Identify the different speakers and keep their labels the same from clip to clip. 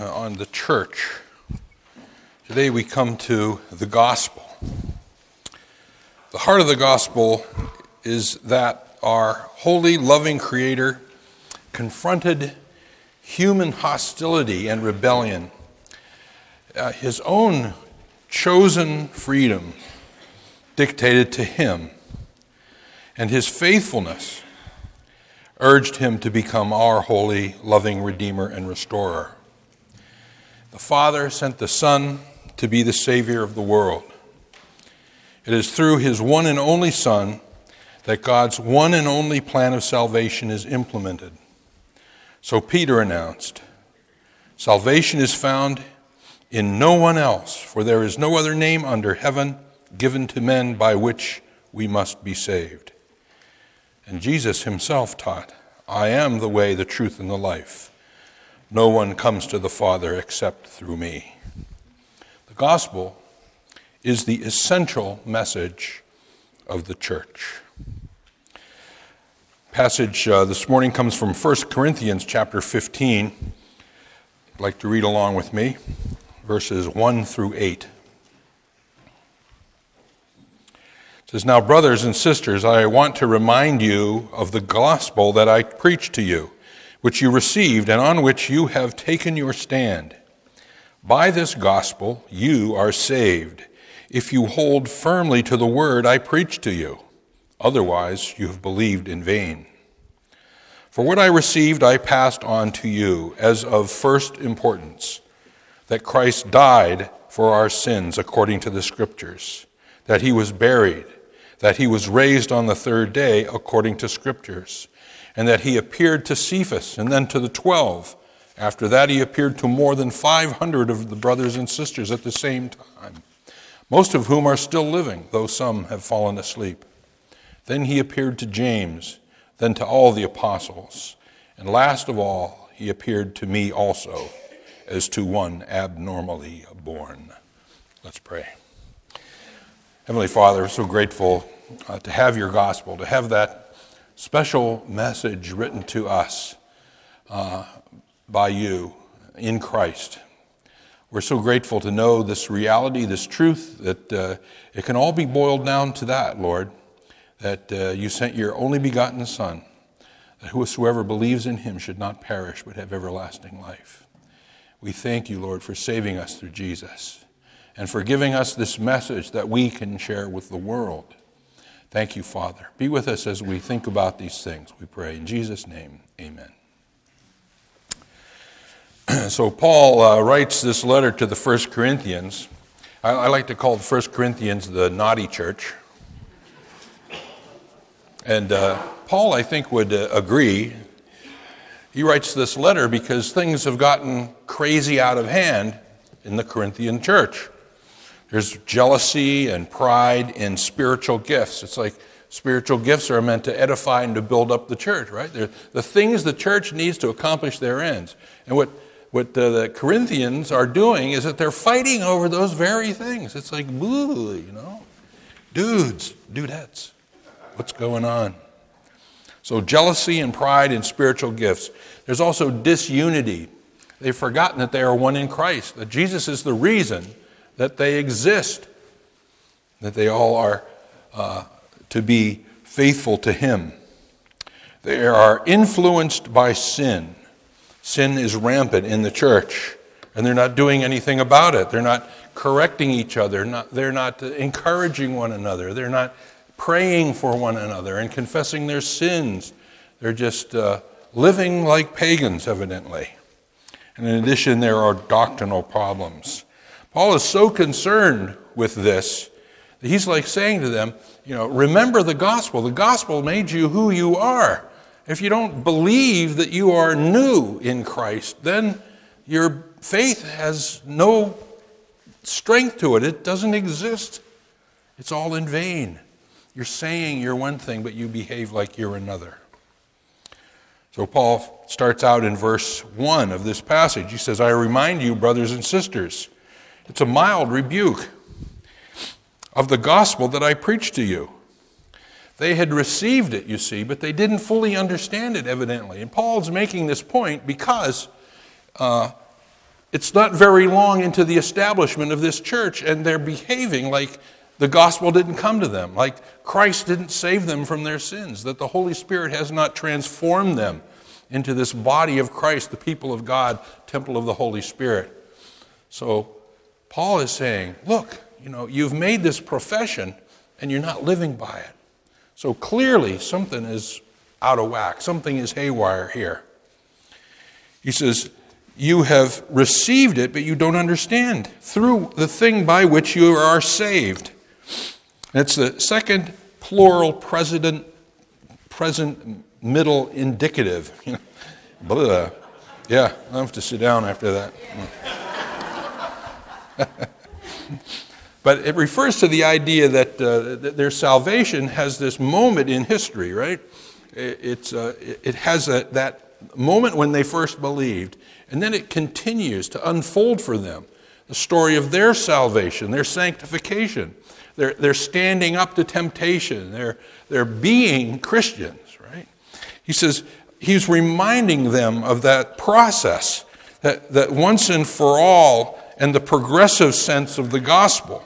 Speaker 1: uh, on the church. Today we come to the gospel. The heart of the gospel is that our holy, loving Creator confronted human hostility and rebellion. Uh, his own chosen freedom dictated to him, and his faithfulness urged him to become our holy, loving Redeemer and Restorer. The Father sent the Son to be the Savior of the world. It is through His one and only Son that God's one and only plan of salvation is implemented. So Peter announced Salvation is found in no one else, for there is no other name under heaven given to men by which we must be saved. And Jesus himself taught, I am the way, the truth, and the life. No one comes to the Father except through me. The gospel is the essential message of the church. Passage uh, this morning comes from 1 Corinthians chapter 15. I'd like to read along with me, verses 1 through 8. It says, Now, brothers and sisters, I want to remind you of the gospel that I preached to you, which you received and on which you have taken your stand. By this gospel you are saved, if you hold firmly to the word I preach to you. Otherwise, you have believed in vain. For what I received, I passed on to you as of first importance that Christ died for our sins according to the Scriptures, that he was buried that he was raised on the third day according to scriptures, and that he appeared to Cephas and then to the twelve. After that, he appeared to more than 500 of the brothers and sisters at the same time, most of whom are still living, though some have fallen asleep. Then he appeared to James, then to all the apostles, and last of all, he appeared to me also, as to one abnormally born. Let's pray. Heavenly Father, so grateful uh, to have your gospel, to have that special message written to us uh, by you in Christ. We're so grateful to know this reality, this truth, that uh, it can all be boiled down to that, Lord, that uh, you sent your only begotten Son, that whosoever believes in him should not perish but have everlasting life. We thank you, Lord, for saving us through Jesus and for giving us this message that we can share with the world. Thank you, Father. Be with us as we think about these things, we pray. In Jesus' name, amen. so, Paul uh, writes this letter to the First Corinthians. I, I like to call the First Corinthians the naughty church. And uh, Paul, I think, would uh, agree. He writes this letter because things have gotten crazy out of hand in the Corinthian church. There's jealousy and pride in spiritual gifts. It's like spiritual gifts are meant to edify and to build up the church, right? They're the things the church needs to accomplish their ends. And what, what the, the Corinthians are doing is that they're fighting over those very things. It's like, boo, you know? Dudes, dudettes, what's going on? So, jealousy and pride in spiritual gifts. There's also disunity. They've forgotten that they are one in Christ, that Jesus is the reason that they exist, that they all are uh, to be faithful to Him. They are influenced by sin. Sin is rampant in the church, and they're not doing anything about it. They're not correcting each other, not, they're not encouraging one another, they're not praying for one another and confessing their sins. They're just uh, living like pagans, evidently. And in addition, there are doctrinal problems. Paul is so concerned with this that he's like saying to them, you know, remember the gospel. The gospel made you who you are. If you don't believe that you are new in Christ, then your faith has no strength to it. It doesn't exist. It's all in vain. You're saying you're one thing, but you behave like you're another. So Paul starts out in verse 1 of this passage. He says, I remind you, brothers and sisters, it's a mild rebuke of the gospel that I preached to you. They had received it, you see, but they didn't fully understand it, evidently. And Paul's making this point because uh, it's not very long into the establishment of this church, and they're behaving like the gospel didn't come to them, like Christ didn't save them from their sins, that the Holy Spirit has not transformed them into this body of Christ, the people of God, temple of the Holy Spirit. So Paul is saying, look, you know, you've made this profession and you're not living by it. So clearly something is out of whack, something is haywire here. He says, You have received it, but you don't understand through the thing by which you are saved. It's the second plural present, present middle indicative. Blah. Yeah, i have to sit down after that. but it refers to the idea that, uh, that their salvation has this moment in history, right? It, it's, uh, it has a, that moment when they first believed, and then it continues to unfold for them the story of their salvation, their sanctification. They're, they're standing up to temptation, they're, they're being Christians, right? He says, he's reminding them of that process, that, that once and for all, and the progressive sense of the gospel.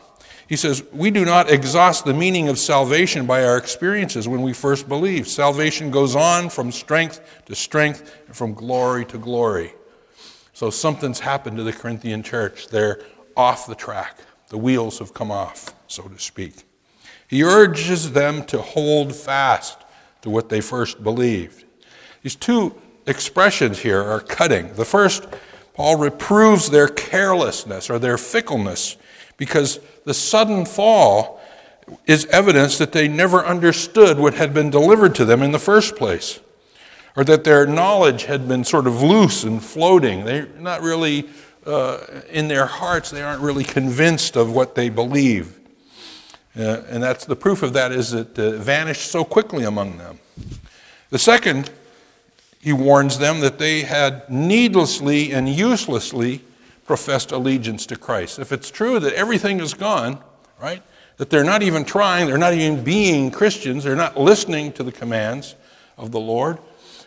Speaker 1: He says, We do not exhaust the meaning of salvation by our experiences when we first believe. Salvation goes on from strength to strength and from glory to glory. So something's happened to the Corinthian church. They're off the track, the wheels have come off, so to speak. He urges them to hold fast to what they first believed. These two expressions here are cutting. The first, Paul reproves their carelessness or their fickleness because the sudden fall is evidence that they never understood what had been delivered to them in the first place, or that their knowledge had been sort of loose and floating. They're not really, uh, in their hearts, they aren't really convinced of what they believe. Uh, and that's the proof of that is it uh, vanished so quickly among them. The second, he warns them that they had needlessly and uselessly professed allegiance to Christ. If it's true that everything is gone, right, that they're not even trying, they're not even being Christians, they're not listening to the commands of the Lord,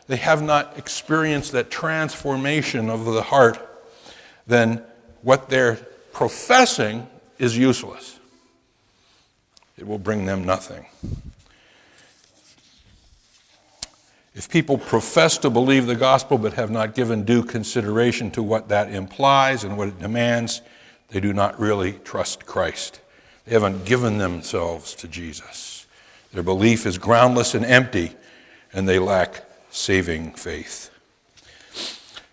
Speaker 1: they have not experienced that transformation of the heart, then what they're professing is useless. It will bring them nothing. If people profess to believe the gospel but have not given due consideration to what that implies and what it demands, they do not really trust Christ. They haven't given themselves to Jesus. Their belief is groundless and empty, and they lack saving faith.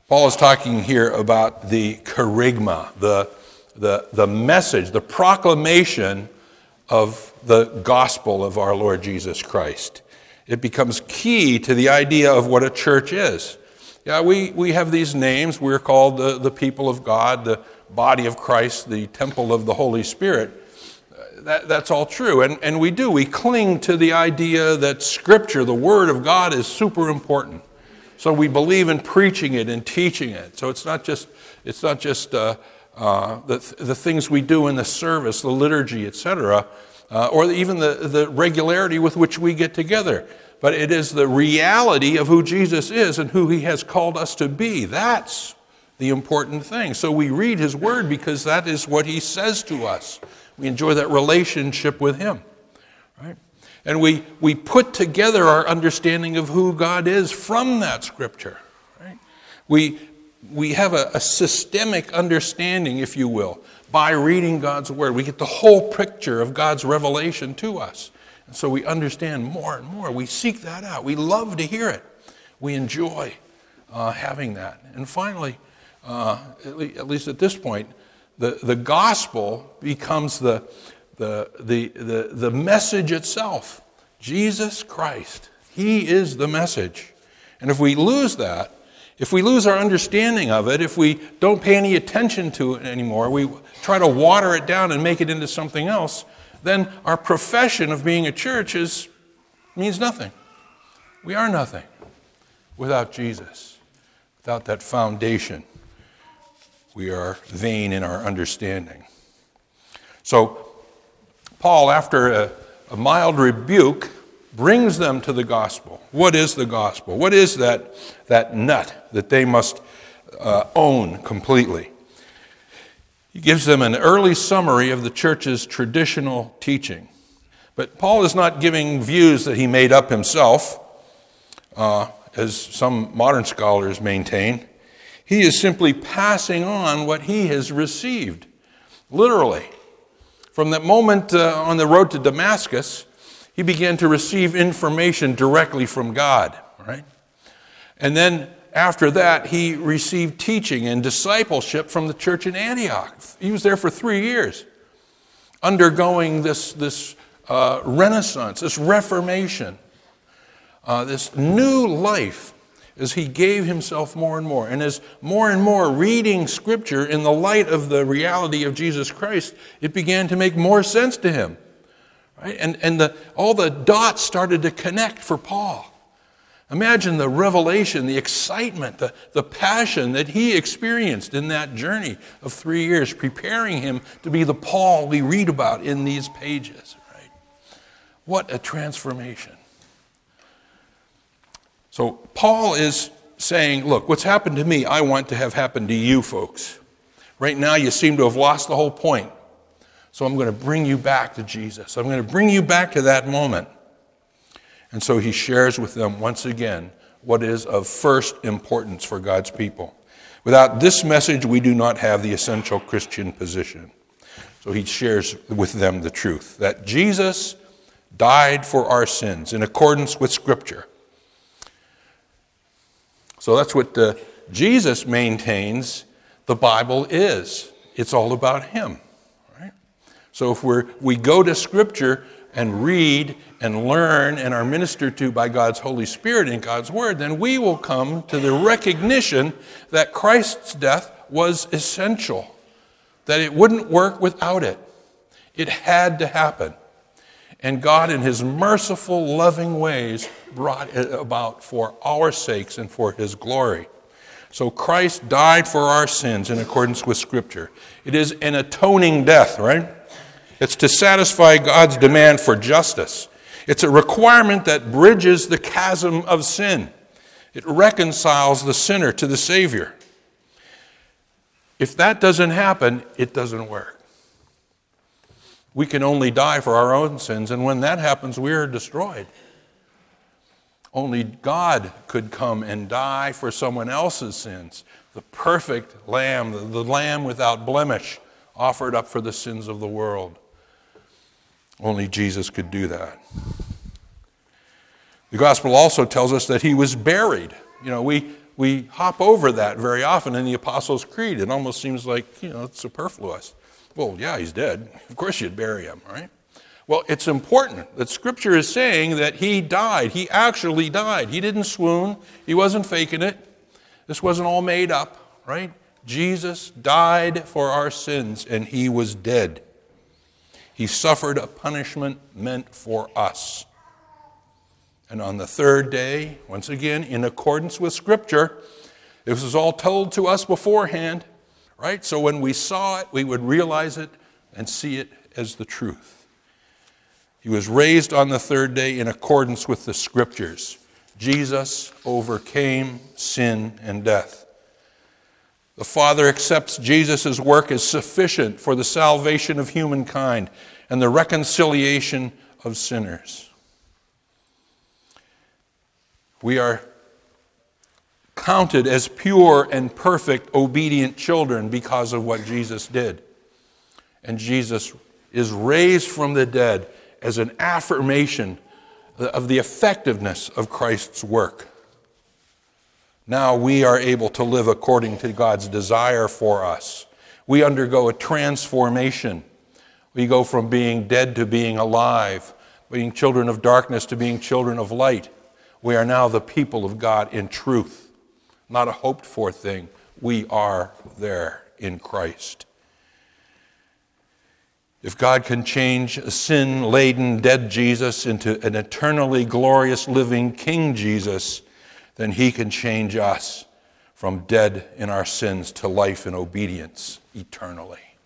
Speaker 1: Paul is talking here about the kerygma, the, the, the message, the proclamation of the gospel of our Lord Jesus Christ it becomes key to the idea of what a church is. Yeah, we, we have these names. We're called the, the people of God, the body of Christ, the temple of the Holy Spirit. That, that's all true. And, and we do. We cling to the idea that Scripture, the Word of God, is super important. So we believe in preaching it and teaching it. So it's not just, it's not just uh, uh, the, the things we do in the service, the liturgy, etc., uh, or even the, the regularity with which we get together. But it is the reality of who Jesus is and who he has called us to be. That's the important thing. So we read his word because that is what he says to us. We enjoy that relationship with him. Right? And we, we put together our understanding of who God is from that scripture. Right? We, we have a, a systemic understanding, if you will, by reading God's Word. We get the whole picture of God's revelation to us. And so we understand more and more. We seek that out. We love to hear it. We enjoy uh, having that. And finally, uh, at, le- at, least at this point, the, the gospel becomes the, the, the, the, the message itself. Jesus Christ. He is the message. And if we lose that, if we lose our understanding of it, if we don't pay any attention to it anymore, we try to water it down and make it into something else, then our profession of being a church is, means nothing. We are nothing without Jesus, without that foundation. We are vain in our understanding. So, Paul, after a, a mild rebuke, brings them to the gospel. What is the gospel? What is that, that nut that they must uh, own completely? He gives them an early summary of the church's traditional teaching. But Paul is not giving views that he made up himself, uh, as some modern scholars maintain. He is simply passing on what he has received, literally. From that moment uh, on the road to Damascus, he began to receive information directly from God, right? And then after that, he received teaching and discipleship from the church in Antioch. He was there for three years, undergoing this, this uh, renaissance, this reformation, uh, this new life as he gave himself more and more. And as more and more reading Scripture in the light of the reality of Jesus Christ, it began to make more sense to him. Right? And, and the, all the dots started to connect for Paul. Imagine the revelation, the excitement, the, the passion that he experienced in that journey of three years, preparing him to be the Paul we read about in these pages. Right? What a transformation. So, Paul is saying, Look, what's happened to me, I want to have happened to you folks. Right now, you seem to have lost the whole point. So, I'm going to bring you back to Jesus. I'm going to bring you back to that moment. And so he shares with them once again what is of first importance for God's people. Without this message, we do not have the essential Christian position. So he shares with them the truth that Jesus died for our sins in accordance with Scripture. So that's what the, Jesus maintains the Bible is. It's all about Him. So if we're, we go to Scripture and read and learn and are ministered to by God's Holy Spirit in God's Word, then we will come to the recognition that Christ's death was essential, that it wouldn't work without it. It had to happen. And God, in His merciful, loving ways, brought it about for our sakes and for His glory. So Christ died for our sins in accordance with Scripture. It is an atoning death, right? It's to satisfy God's demand for justice. It's a requirement that bridges the chasm of sin. It reconciles the sinner to the Savior. If that doesn't happen, it doesn't work. We can only die for our own sins, and when that happens, we are destroyed. Only God could come and die for someone else's sins. The perfect lamb, the lamb without blemish, offered up for the sins of the world. Only Jesus could do that. The gospel also tells us that he was buried. You know, we, we hop over that very often in the Apostles' Creed. It almost seems like, you know, it's superfluous. Well, yeah, he's dead. Of course you'd bury him, right? Well, it's important that Scripture is saying that he died. He actually died. He didn't swoon, he wasn't faking it. This wasn't all made up, right? Jesus died for our sins and he was dead. He suffered a punishment meant for us. And on the third day, once again, in accordance with Scripture, this was all told to us beforehand, right? So when we saw it, we would realize it and see it as the truth. He was raised on the third day in accordance with the Scriptures. Jesus overcame sin and death. The Father accepts Jesus' work as sufficient for the salvation of humankind and the reconciliation of sinners. We are counted as pure and perfect, obedient children because of what Jesus did. And Jesus is raised from the dead as an affirmation of the effectiveness of Christ's work. Now we are able to live according to God's desire for us. We undergo a transformation. We go from being dead to being alive, being children of darkness to being children of light. We are now the people of God in truth, not a hoped for thing. We are there in Christ. If God can change a sin laden, dead Jesus into an eternally glorious, living King Jesus, then he can change us from dead in our sins to life in obedience eternally.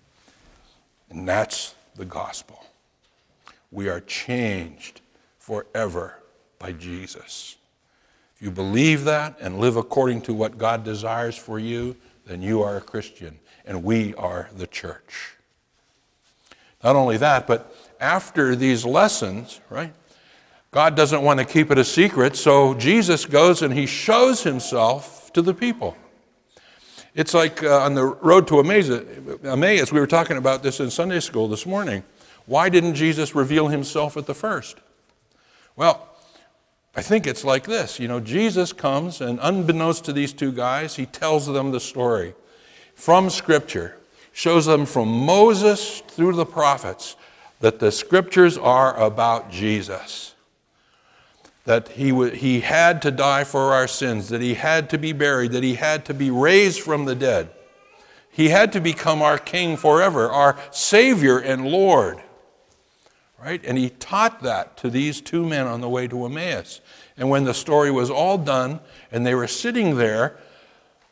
Speaker 1: And that's the gospel. We are changed forever by Jesus. If you believe that and live according to what God desires for you, then you are a Christian. and we are the church. Not only that, but after these lessons, right? God doesn't want to keep it a secret, so Jesus goes and he shows himself to the people. It's like uh, on the road to Emmaus, we were talking about this in Sunday school this morning. Why didn't Jesus reveal himself at the first? Well, I think it's like this. You know, Jesus comes, and unbeknownst to these two guys, he tells them the story from Scripture, shows them from Moses through the prophets that the Scriptures are about Jesus. That he, w- he had to die for our sins, that he had to be buried, that he had to be raised from the dead. He had to become our King forever, our Savior and Lord. Right? And he taught that to these two men on the way to Emmaus. And when the story was all done and they were sitting there,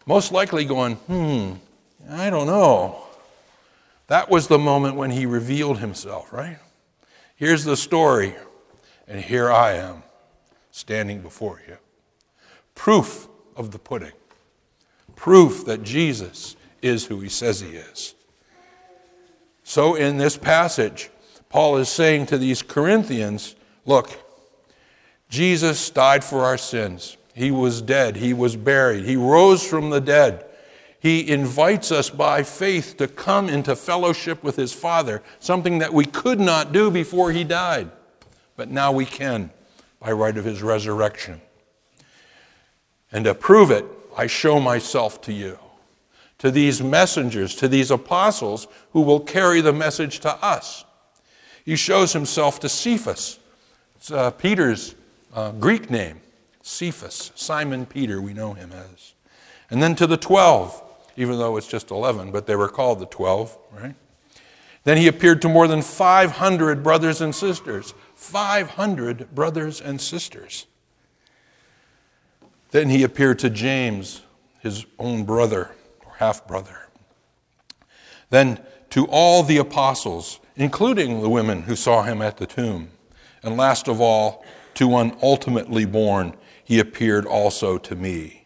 Speaker 1: most likely going, hmm, I don't know. That was the moment when he revealed himself, right? Here's the story, and here I am standing before you. Proof of the pudding. Proof that Jesus is who he says he is. So, in this passage, Paul is saying to these Corinthians look, Jesus died for our sins. He was dead. He was buried. He rose from the dead. He invites us by faith to come into fellowship with his Father, something that we could not do before he died. But now we can by right of his resurrection. And to prove it, I show myself to you, to these messengers, to these apostles who will carry the message to us. He shows himself to Cephas. It's uh, Peter's uh, Greek name, Cephas, Simon Peter, we know him as. And then to the 12, even though it's just 11, but they were called the 12, right? Then he appeared to more than 500 brothers and sisters. 500 brothers and sisters. Then he appeared to James, his own brother, or half brother. Then to all the apostles including the women who saw him at the tomb. And last of all, to one ultimately born, he appeared also to me.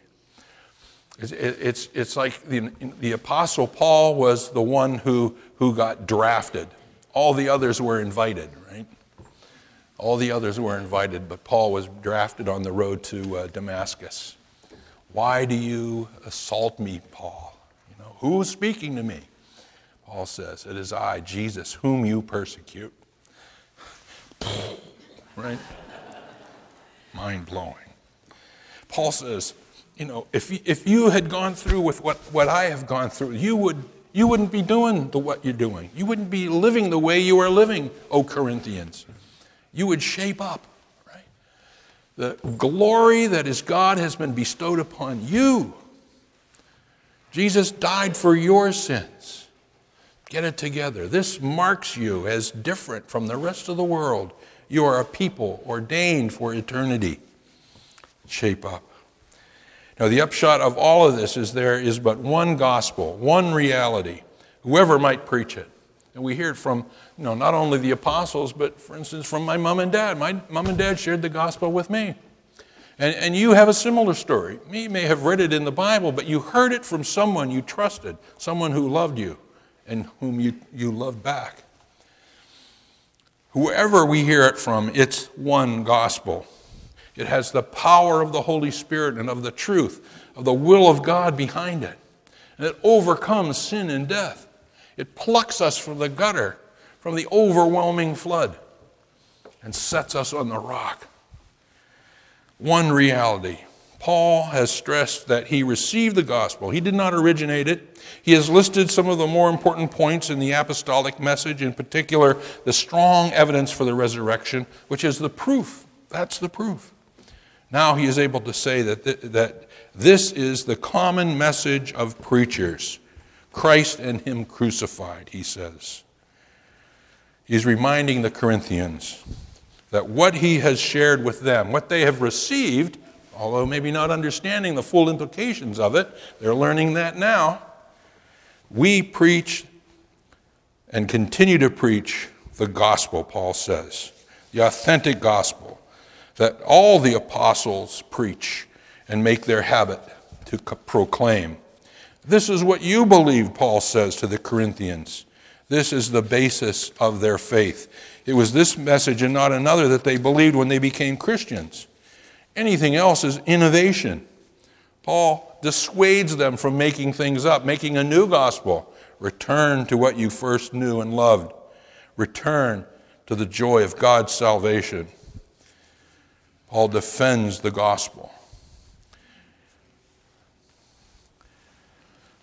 Speaker 1: It's, it's, it's like the, the Apostle Paul was the one who, who got drafted. All the others were invited, right? All the others were invited, but Paul was drafted on the road to uh, Damascus. Why do you assault me, Paul? You know, who's speaking to me? Paul says, It is I, Jesus, whom you persecute. right? Mind blowing. Paul says, you know, if you, if you had gone through with what, what I have gone through, you, would, you wouldn't be doing the, what you're doing. You wouldn't be living the way you are living, O Corinthians. You would shape up, right? The glory that is God has been bestowed upon you. Jesus died for your sins. Get it together. This marks you as different from the rest of the world. You are a people ordained for eternity. Shape up. Now, the upshot of all of this is there is but one gospel, one reality. Whoever might preach it. And we hear it from, you know, not only the apostles, but for instance, from my mom and dad. My mom and dad shared the gospel with me. And, and you have a similar story. You may have read it in the Bible, but you heard it from someone you trusted, someone who loved you and whom you, you love back. Whoever we hear it from, it's one gospel. It has the power of the Holy Spirit and of the truth, of the will of God behind it. And it overcomes sin and death. It plucks us from the gutter, from the overwhelming flood, and sets us on the rock. One reality Paul has stressed that he received the gospel. He did not originate it. He has listed some of the more important points in the apostolic message, in particular, the strong evidence for the resurrection, which is the proof. That's the proof. Now he is able to say that, th- that this is the common message of preachers Christ and Him crucified, he says. He's reminding the Corinthians that what he has shared with them, what they have received, although maybe not understanding the full implications of it. They're learning that now. We preach and continue to preach the gospel, Paul says, the authentic gospel that all the apostles preach and make their habit to proclaim. This is what you believe, Paul says to the Corinthians. This is the basis of their faith. It was this message and not another that they believed when they became Christians. Anything else is innovation. Paul dissuades them from making things up, making a new gospel. Return to what you first knew and loved. Return to the joy of God's salvation. Paul defends the gospel.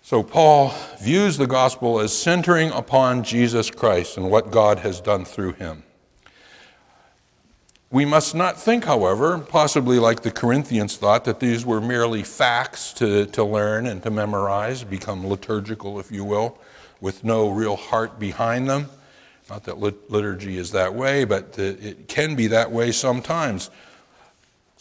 Speaker 1: So, Paul views the gospel as centering upon Jesus Christ and what God has done through him. We must not think, however, possibly like the Corinthians thought, that these were merely facts to, to learn and to memorize, become liturgical, if you will, with no real heart behind them. Not that liturgy is that way, but it can be that way sometimes.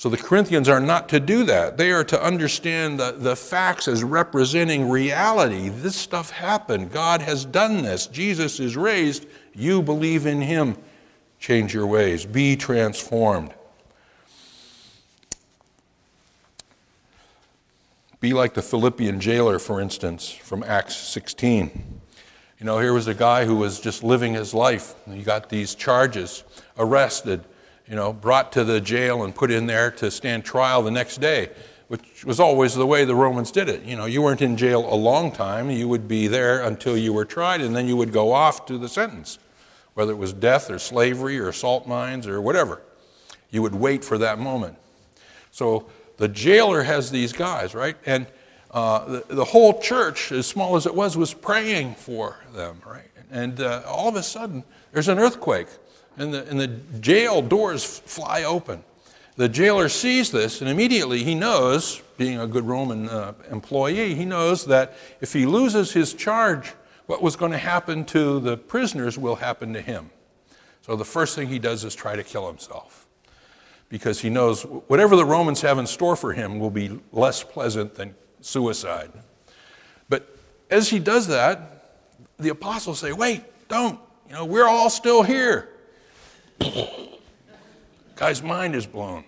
Speaker 1: So the Corinthians are not to do that. They are to understand the, the facts as representing reality. This stuff happened. God has done this. Jesus is raised. You believe in him. Change your ways. Be transformed. Be like the Philippian jailer, for instance, from Acts 16. You know, here was a guy who was just living his life. He got these charges, arrested, you know, brought to the jail and put in there to stand trial the next day, which was always the way the Romans did it. You know, you weren't in jail a long time. You would be there until you were tried, and then you would go off to the sentence, whether it was death or slavery or salt mines or whatever. You would wait for that moment. So the jailer has these guys, right? And uh, the, the, whole church, as small as it was, was praying for them, right? And uh, all of a sudden, there's an earthquake and the, and the jail doors fly open. The jailer sees this, and immediately he knows, being a good Roman uh, employee, he knows that if he loses his charge, what was going to happen to the prisoners will happen to him. So the first thing he does is try to kill himself because he knows whatever the Romans have in store for him will be less pleasant than suicide. But as he does that, the apostles say, Wait, don't. You know, we're all still here. Guy's mind is blown.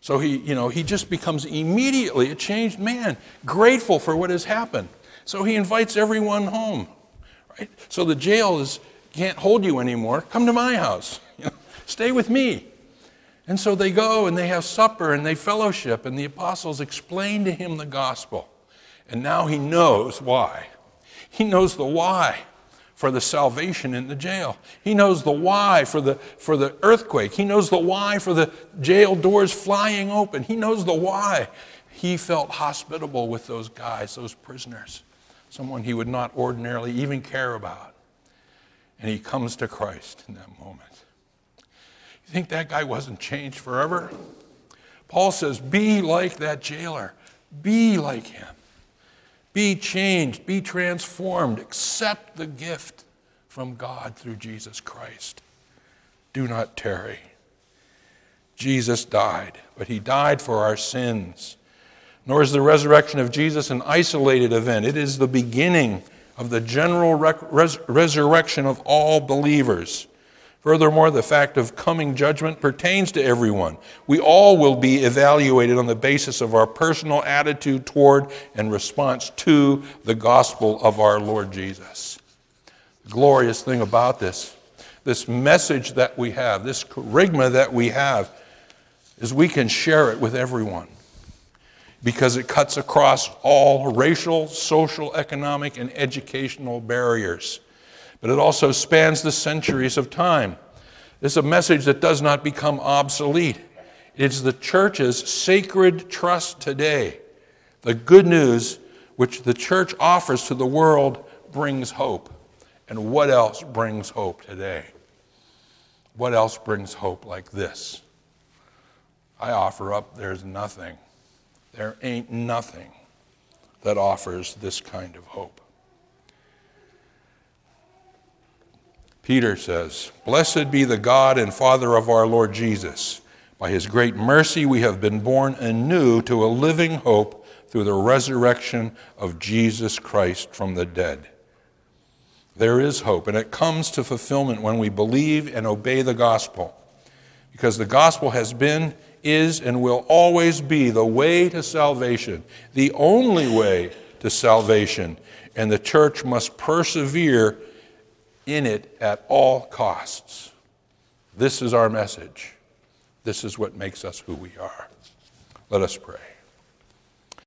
Speaker 1: So he, you know, he just becomes immediately a changed man, grateful for what has happened. So he invites everyone home. Right? So the jail is can't hold you anymore. Come to my house. You know, stay with me. And so they go and they have supper and they fellowship, and the apostles explain to him the gospel. And now he knows why. He knows the why for the salvation in the jail. He knows the why for the, for the earthquake. He knows the why for the jail doors flying open. He knows the why. He felt hospitable with those guys, those prisoners, someone he would not ordinarily even care about. And he comes to Christ in that moment. You think that guy wasn't changed forever? Paul says, Be like that jailer, be like him. Be changed, be transformed, accept the gift from God through Jesus Christ. Do not tarry. Jesus died, but he died for our sins. Nor is the resurrection of Jesus an isolated event, it is the beginning of the general res- resurrection of all believers. Furthermore, the fact of coming judgment pertains to everyone. We all will be evaluated on the basis of our personal attitude toward and response to the gospel of our Lord Jesus. The glorious thing about this, this message that we have, this kerygma that we have, is we can share it with everyone because it cuts across all racial, social, economic, and educational barriers but it also spans the centuries of time. It's a message that does not become obsolete. It's the church's sacred trust today. The good news which the church offers to the world brings hope. And what else brings hope today? What else brings hope like this? I offer up there's nothing. There ain't nothing that offers this kind of hope. Peter says, Blessed be the God and Father of our Lord Jesus. By his great mercy, we have been born anew to a living hope through the resurrection of Jesus Christ from the dead. There is hope, and it comes to fulfillment when we believe and obey the gospel. Because the gospel has been, is, and will always be the way to salvation, the only way to salvation, and the church must persevere in it at all costs. This is our message. This is what makes us who we are. Let us pray.